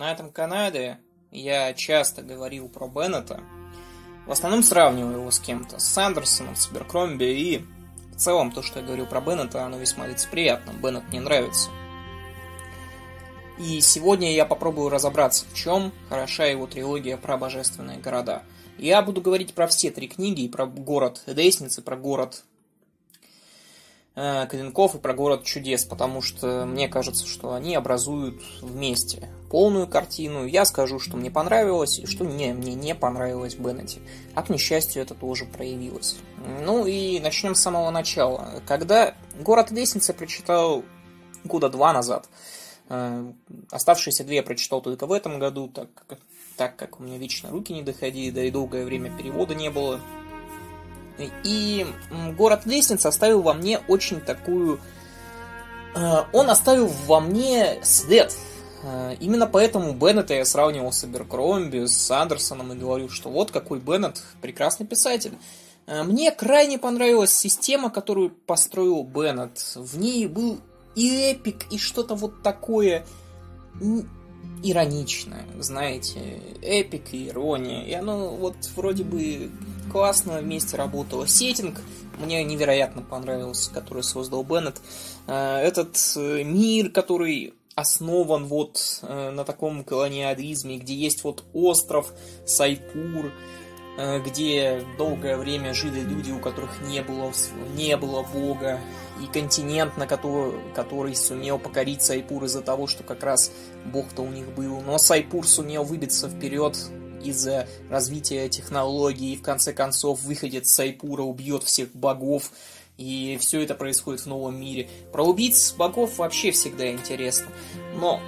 На этом канале я часто говорил про Беннета, в основном сравниваю его с кем-то, с Сандерсоном, с Беркромби, и в целом то, что я говорил про Беннета, оно весьма лицеприятно. Беннет мне нравится. И сегодня я попробую разобраться, в чем хороша его трилогия про божественные города. Я буду говорить про все три книги, и про город Лестницы, про город э, Клинков и про город чудес, потому что мне кажется, что они образуют вместе полную картину. Я скажу, что мне понравилось и что не, мне не понравилось в Беннете. А к несчастью это тоже проявилось. Ну и начнем с самого начала. Когда город Лестницы прочитал года два назад, э, Оставшиеся две я прочитал только в этом году, так, так как у меня вечно руки не доходили, да и долгое время перевода не было. И город лестниц оставил во мне очень такую... Э, он оставил во мне след. Э, именно поэтому Беннета я сравнивал с Аберкромби, с Андерсоном и говорю, что вот какой Беннет прекрасный писатель. Э, мне крайне понравилась система, которую построил Беннет. В ней был и эпик, и что-то вот такое ироничное, знаете, эпик и ирония. И оно вот вроде бы классно вместе работало. Сеттинг мне невероятно понравился, который создал Беннет. Э, этот э, мир, который основан вот э, на таком колониализме, где есть вот остров Сайпур, где долгое время жили люди, у которых не было, не было бога, и континент, на который, который сумел покорить Сайпур из-за того, что как раз бог-то у них был. Но Сайпур сумел выбиться вперед из-за развития технологий, и в конце концов выходит Сайпура, убьет всех богов, и все это происходит в новом мире. Про убийц богов вообще всегда интересно. Но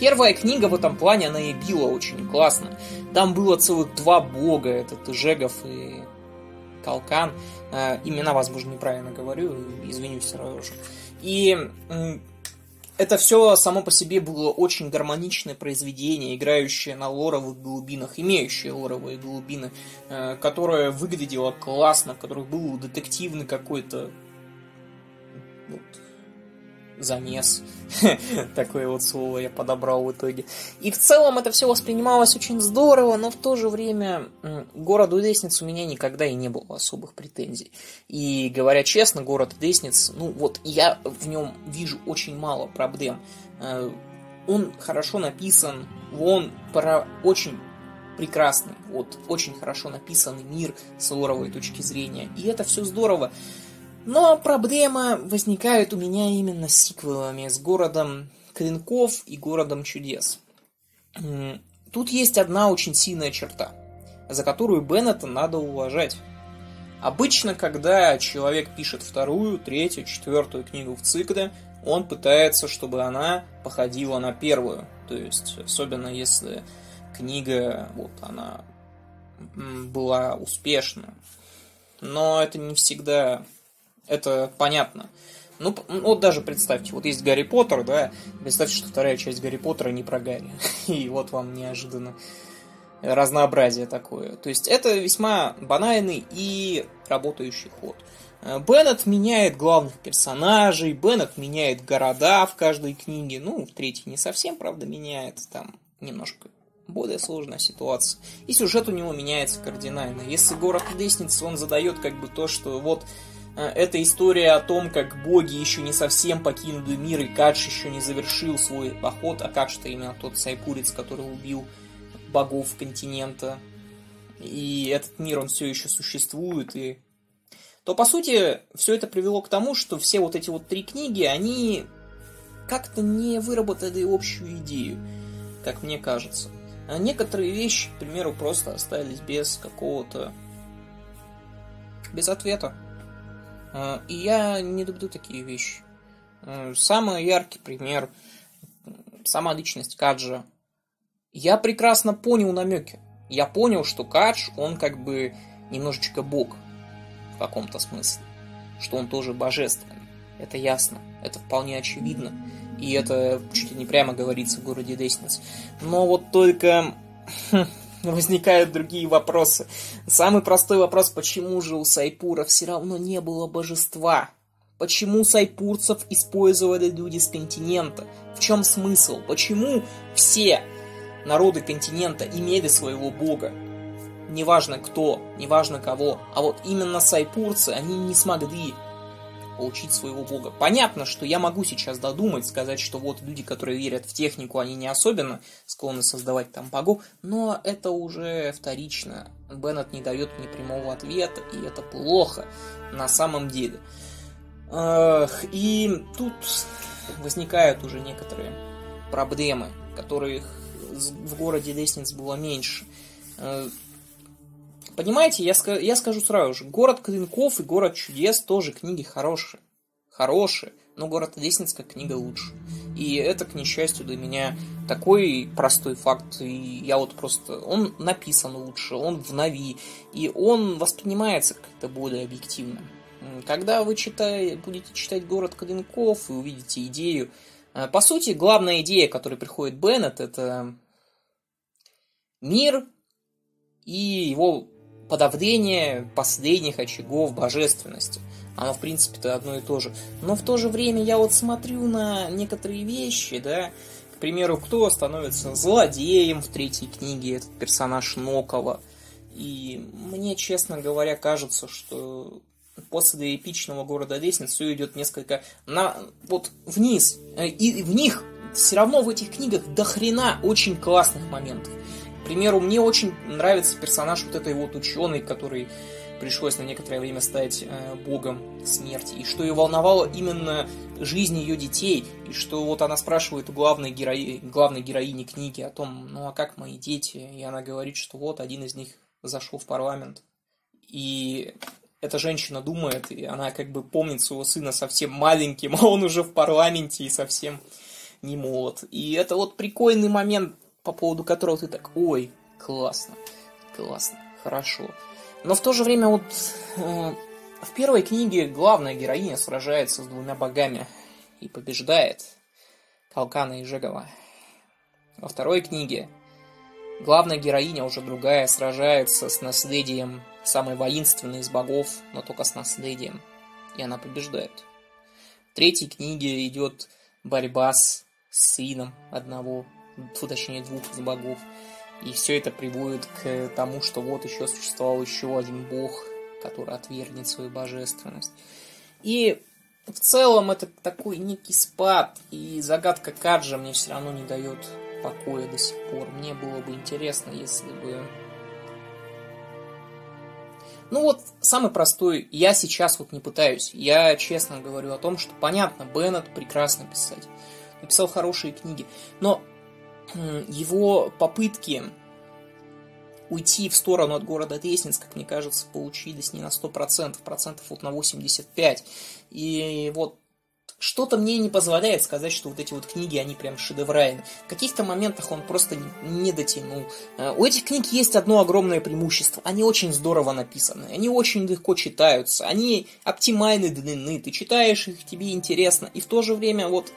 первая книга в этом плане, она и била очень классно. Там было целых два бога, этот Жегов и Калкан. Э, имена, возможно, неправильно говорю, извинюсь сразу же. И это все само по себе было очень гармоничное произведение, играющее на лоровых глубинах, имеющее лоровые глубины, э, которое выглядело классно, в которых был детективный какой-то замес. Такое вот слово я подобрал в итоге. И в целом это все воспринималось очень здорово, но в то же время городу Лестниц у меня никогда и не было особых претензий. И говоря честно, город Лестниц, ну вот я в нем вижу очень мало проблем. Э, он хорошо написан, он про очень прекрасный, вот очень хорошо написанный мир с лоровой точки зрения. И это все здорово. Но проблема возникает у меня именно с сиквелами, с городом клинков и городом чудес. Тут есть одна очень сильная черта, за которую Беннета надо уважать. Обычно, когда человек пишет вторую, третью, четвертую книгу в цикле, он пытается, чтобы она походила на первую. То есть, особенно если книга, вот она была успешна. Но это не всегда это понятно. Ну, ну, вот даже представьте, вот есть Гарри Поттер, да, представьте, что вторая часть Гарри Поттера не про Гарри. И вот вам неожиданно разнообразие такое. То есть это весьма банальный и работающий ход. Беннет меняет главных персонажей, Беннет меняет города в каждой книге, ну, в третьей не совсем, правда, меняет, там немножко более сложная ситуация. И сюжет у него меняется кардинально. Если город лестницы, он задает как бы то, что вот Э, это история о том, как боги еще не совсем покинули мир, и Кадж еще не завершил свой поход, а Кадж-то именно тот сайпурец, который убил богов континента. И этот мир, он все еще существует, и... То, по сути, все это привело к тому, что все вот эти вот три книги, они как-то не выработали общую идею, как мне кажется. А некоторые вещи, к примеру, просто остались без какого-то... без ответа. А, и я не люблю такие вещи. А, самый яркий пример, сама личность Каджа. Я прекрасно понял намеки. Я понял, что Кадж, он как бы немножечко бог в каком-то смысле. Что он тоже божественный. Это ясно. Это вполне очевидно. И это чуть ли не прямо говорится в городе Лестниц. Но вот только хм, возникают другие вопросы. Самый простой вопрос, почему же у Сайпура все равно не было божества? почему сайпурцев использовали люди с континента? В чем смысл? Почему все народы континента имели своего бога? Неважно кто, неважно кого, а вот именно сайпурцы, они не смогли получить своего бога. Понятно, что я могу сейчас додумать, сказать, что вот люди, которые верят в технику, они не особенно склонны создавать там богов, но это уже вторично. Беннет не дает мне прямого ответа, и это плохо на самом деле. И тут возникают уже некоторые проблемы, которых в городе лестниц было меньше. Понимаете, я, я скажу сразу же, город Клинков и город чудес тоже книги хорошие. Хорошие, но город Лестниц книга лучше. И это, к несчастью, для меня такой простой факт. И я вот просто... Он написан лучше, он в Нави, и он воспринимается как-то более объективно. Когда вы читаете, будете читать «Город Клинков» и увидите идею... Э, по сути, главная идея, которой приходит Беннет, это мир и его подавление последних очагов божественности. Оно, в принципе-то, одно и то же. Но в то же время я вот смотрю на некоторые вещи, да, к примеру, кто становится злодеем в третьей книге, этот персонаж Нокова. И мне, честно говоря, кажется, что после эпичного города лестниц все идет несколько на вот вниз. И в них все равно в этих книгах до хрена очень классных моментов. Примеру, мне очень нравится персонаж вот этой вот ученой, который пришлось на некоторое время стать э, богом смерти, и что ее волновало именно жизнь ее детей, и что вот она спрашивает у главной, герои, главной героини книги о том, ну а как мои дети, и она говорит, что вот один из них зашел в парламент, и эта женщина думает, и она как бы помнит своего сына совсем маленьким, а он уже в парламенте и совсем не молод. И это вот прикольный момент по поводу которого ты так, ой, классно, классно, хорошо. Но в то же время вот э, в первой книге главная героиня сражается с двумя богами и побеждает Калкана и Жегова. Во второй книге главная героиня, уже другая, сражается с наследием самой воинственной из богов, но только с наследием. И она побеждает. В третьей книге идет борьба с сыном одного точнее двух из богов. И все это приводит к тому, что вот еще существовал еще один бог, который отвергнет свою божественность. И в целом это такой некий спад, и загадка Каджа мне все равно не дает покоя до сих пор. Мне было бы интересно, если бы... Ну вот, самый простой, я сейчас вот не пытаюсь. Я честно говорю о том, что понятно, Беннет прекрасно писать. Написал хорошие книги. Но его попытки уйти в сторону от города Лестниц, как мне кажется, получились не на 100%, процентов вот на 85%. И вот что-то мне не позволяет сказать, что вот эти вот книги, они прям шедевральны. В каких-то моментах он просто не дотянул. Э, у этих книг есть одно огромное преимущество. Они очень здорово написаны, они очень легко читаются, они оптимальны длины, ты читаешь их, тебе интересно. И в то же время вот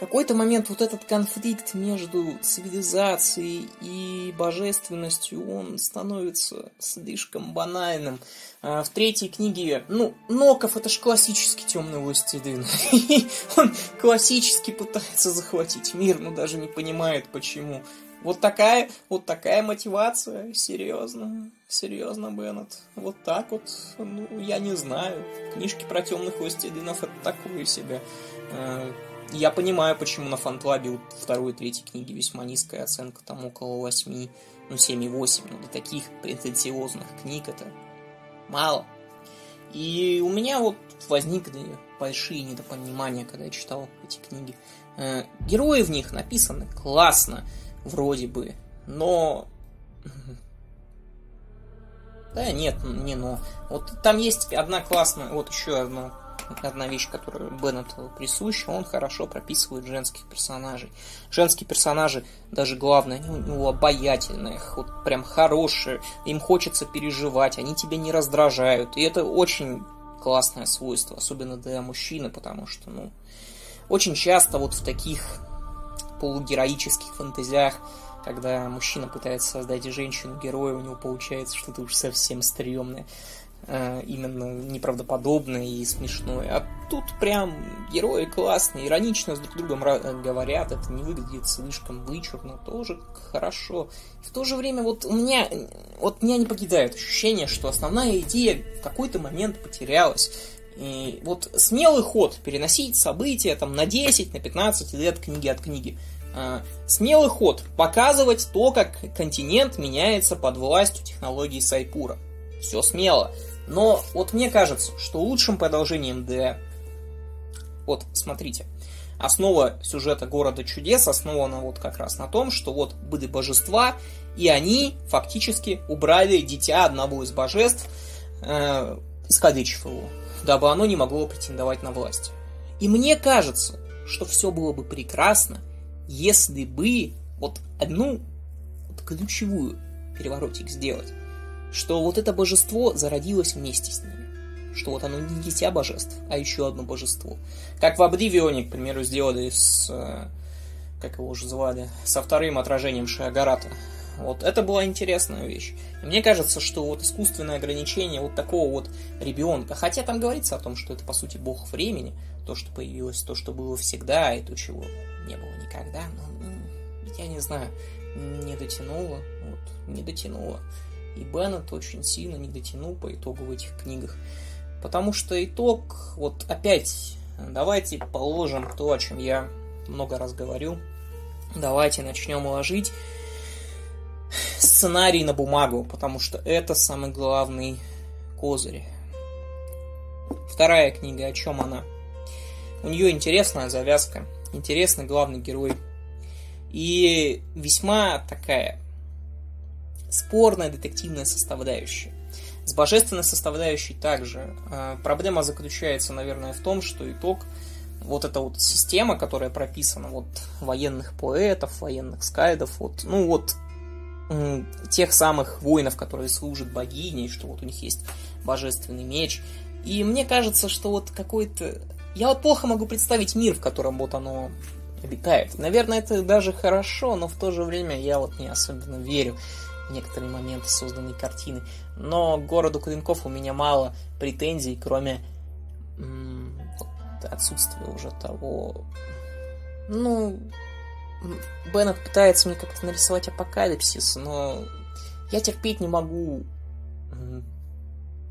какой-то момент вот этот конфликт между цивилизацией и божественностью, он становится слишком банальным. А в третьей книге, ну, Ноков это же классический темный властелин. он классически пытается захватить мир, но даже не понимает почему. Вот такая, вот такая мотивация, серьезно, серьезно, Беннет. Вот так вот, ну, я не знаю. Книжки про темных властелинов это такое себе. Я понимаю, почему на фантлабе у второй и третьей книги весьма низкая оценка, там около 8, ну 7,8, но для таких претенциозных книг это мало. И у меня вот возникли большие недопонимания, когда я читал эти книги. Э, герои в них написаны классно, вроде бы, но... Да, нет, не но. Вот там есть одна классная, вот еще одно одна вещь, которая Беннету присуща, он хорошо прописывает женских персонажей. Женские персонажи, даже главное, они у него обаятельные, вот прям хорошие, им хочется переживать, они тебя не раздражают. И это очень классное свойство, особенно для мужчины, потому что, ну, очень часто вот в таких полугероических фантазиях, когда мужчина пытается создать женщину-героя, у него получается что-то уж совсем стрёмное. Э, именно неправдоподобное и смешное. А тут прям герои классные, иронично с друг другом говорят, это не выглядит слишком вычурно, тоже хорошо. В то же время вот у меня, вот меня не покидает ощущение, что основная идея в какой-то момент потерялась. И вот смелый ход переносить события там на 10, на 15 лет книги от книги. А, смелый ход показывать то, как континент меняется под властью технологий Сайпура. Все смело. Но вот мне кажется, что лучшим продолжением Д... Вот, смотрите. Основа сюжета Города Чудес основана вот как раз на том, что вот были божества, и они фактически убрали дитя одного из божеств, э, искалечив его, дабы оно не могло претендовать на власть. И мне кажется, что все было бы прекрасно, если бы вот одну вот ключевую переворотик сделать что вот это божество зародилось вместе с ними. Что вот оно не дитя божеств, а еще одно божество. Как в Обдивионе, к примеру, сделали с... Э, как его уже звали? Со вторым отражением Шиагарата. Вот это была интересная вещь. И мне кажется, что вот искусственное ограничение вот такого вот ребенка, хотя там говорится о том, что это по сути бог времени, то, что появилось, то, что было всегда, и то, чего не было никогда, но ну, я не знаю, не дотянуло, вот, не дотянуло. И Беннет очень сильно не дотянул по итогу в этих книгах. Потому что итог, вот опять, давайте положим то, о чем я много раз говорю. Давайте начнем уложить сценарий на бумагу, потому что это самый главный козырь. Вторая книга, о чем она? У нее интересная завязка, интересный главный герой. И весьма такая спорная детективная составляющая. С божественной составляющей также. А, проблема заключается, наверное, в том, что итог вот эта вот система, которая прописана, вот военных поэтов, военных скайдов, вот, ну вот тех самых воинов, которые служат богиней, что вот у них есть божественный меч. И мне кажется, что вот какой-то... Я вот плохо могу представить мир, в котором вот оно обитает. Наверное, это даже хорошо, но в то же время я вот не особенно верю некоторые моменты созданной картины. Но городу Клинков у меня мало претензий, кроме отсутствия уже того... Ну, Беннет пытается мне как-то нарисовать апокалипсис, но я терпеть не могу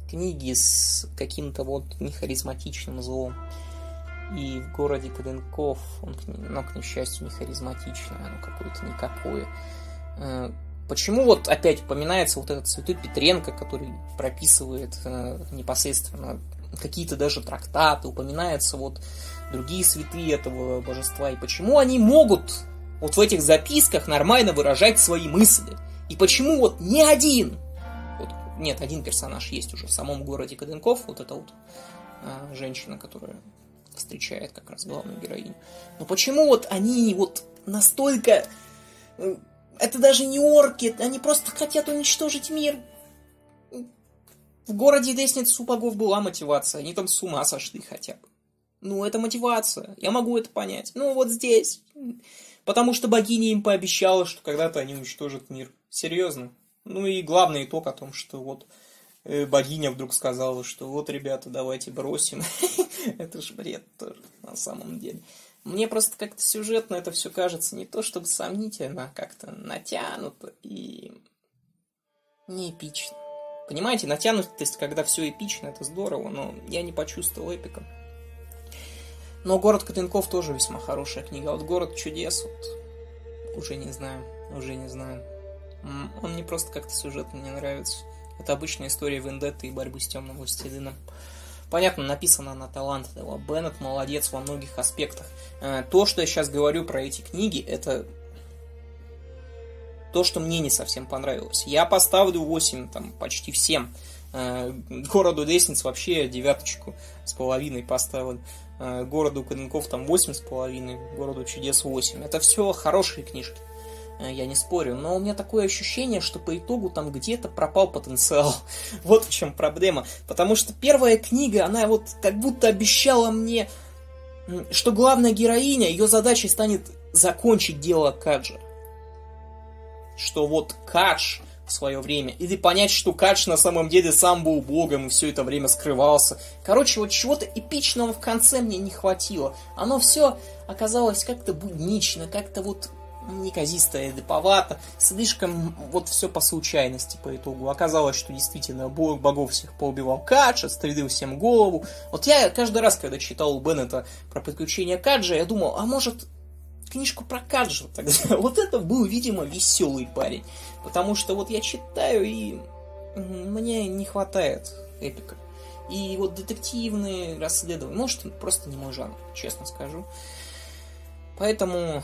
книги с каким-то вот нехаризматичным злом. И в городе Клинков он, ну, к несчастью, не харизматичное, оно какое-то никакое. Почему вот опять упоминается вот этот святой Петренко, который прописывает э, непосредственно какие-то даже трактаты, упоминаются вот другие святые этого божества, и почему они могут вот в этих записках нормально выражать свои мысли, и почему вот ни один, вот, нет, один персонаж есть уже в самом городе Каденков, вот эта вот э, женщина, которая встречает как раз главную героиню, но почему вот они вот настолько э, это даже не орки, они просто хотят уничтожить мир. В городе Десниц у богов была мотивация, они там с ума сошли хотя бы. Ну, это мотивация, я могу это понять. Ну, вот здесь. Потому что богиня им пообещала, что когда-то они уничтожат мир. Серьезно. Ну и главный итог о том, что вот э, богиня вдруг сказала, что вот, ребята, давайте бросим. Это ж бред тоже, на самом деле. Мне просто как-то сюжетно это все кажется не то чтобы сомнительно, а как-то натянуто и не эпично. Понимаете, натянутость, когда все эпично, это здорово, но я не почувствовал эпика. Но «Город Котенков» тоже весьма хорошая книга. Вот «Город чудес» вот уже не знаю, уже не знаю. Он мне просто как-то сюжетно не нравится. Это обычная история вендетты и борьбы с темным властелином. Понятно, написана она талантливо. Беннет молодец во многих аспектах. Э, то, что я сейчас говорю про эти книги, это то, что мне не совсем понравилось. Я поставлю 8 там, почти всем. Э, городу лестниц вообще девяточку с половиной поставлю. Э, городу Калинков там восемь с половиной. Городу чудес 8. Это все хорошие книжки. Э, я не спорю, но у меня такое ощущение, что по итогу там где-то пропал потенциал. вот в чем проблема. Потому что первая книга, она вот как будто обещала мне, что главная героиня, ее задачей станет закончить дело Каджа. Что вот Кадж в свое время, или понять, что Кадж на самом деле сам был богом и все это время скрывался. Короче, вот чего-то эпичного в конце мне не хватило. Оно все оказалось как-то буднично, как-то вот неказисто и липовато, слишком вот все по случайности по итогу. Оказалось, что действительно бог богов всех поубивал Кадж, отстрелил всем голову. Вот я каждый раз, когда читал у Беннета про приключения Каджа, я думал, а может книжку про Каджа тогда. Вот это был, видимо, веселый парень. Потому что вот я читаю, и мне не хватает эпика. И вот детективные расследования, может, просто не мой жанр, честно скажу. Поэтому,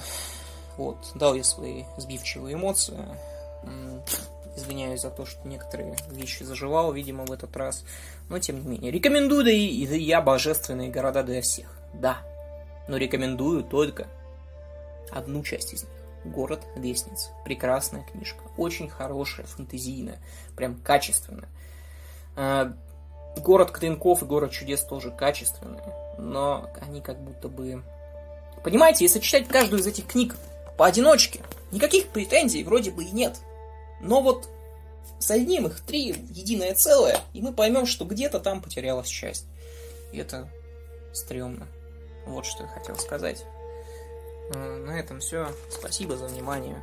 вот, дал я свои сбивчивые эмоции. Извиняюсь за то, что некоторые вещи заживал, видимо, в этот раз. Но, тем не менее, рекомендую, да и, и я божественные города для всех. Да, но рекомендую только одну часть из них. Город лестниц. Прекрасная книжка. Очень хорошая, фэнтезийная. Прям качественная. А, город Клинков и Город Чудес тоже качественные. Но они как будто бы... Понимаете, если читать каждую из этих книг поодиночке, никаких претензий вроде бы и нет. Но вот соединим их три в единое целое, и мы поймем, что где-то там потерялась часть. И это стрёмно. Вот что я хотел сказать. Э, на этом все. Спасибо за внимание.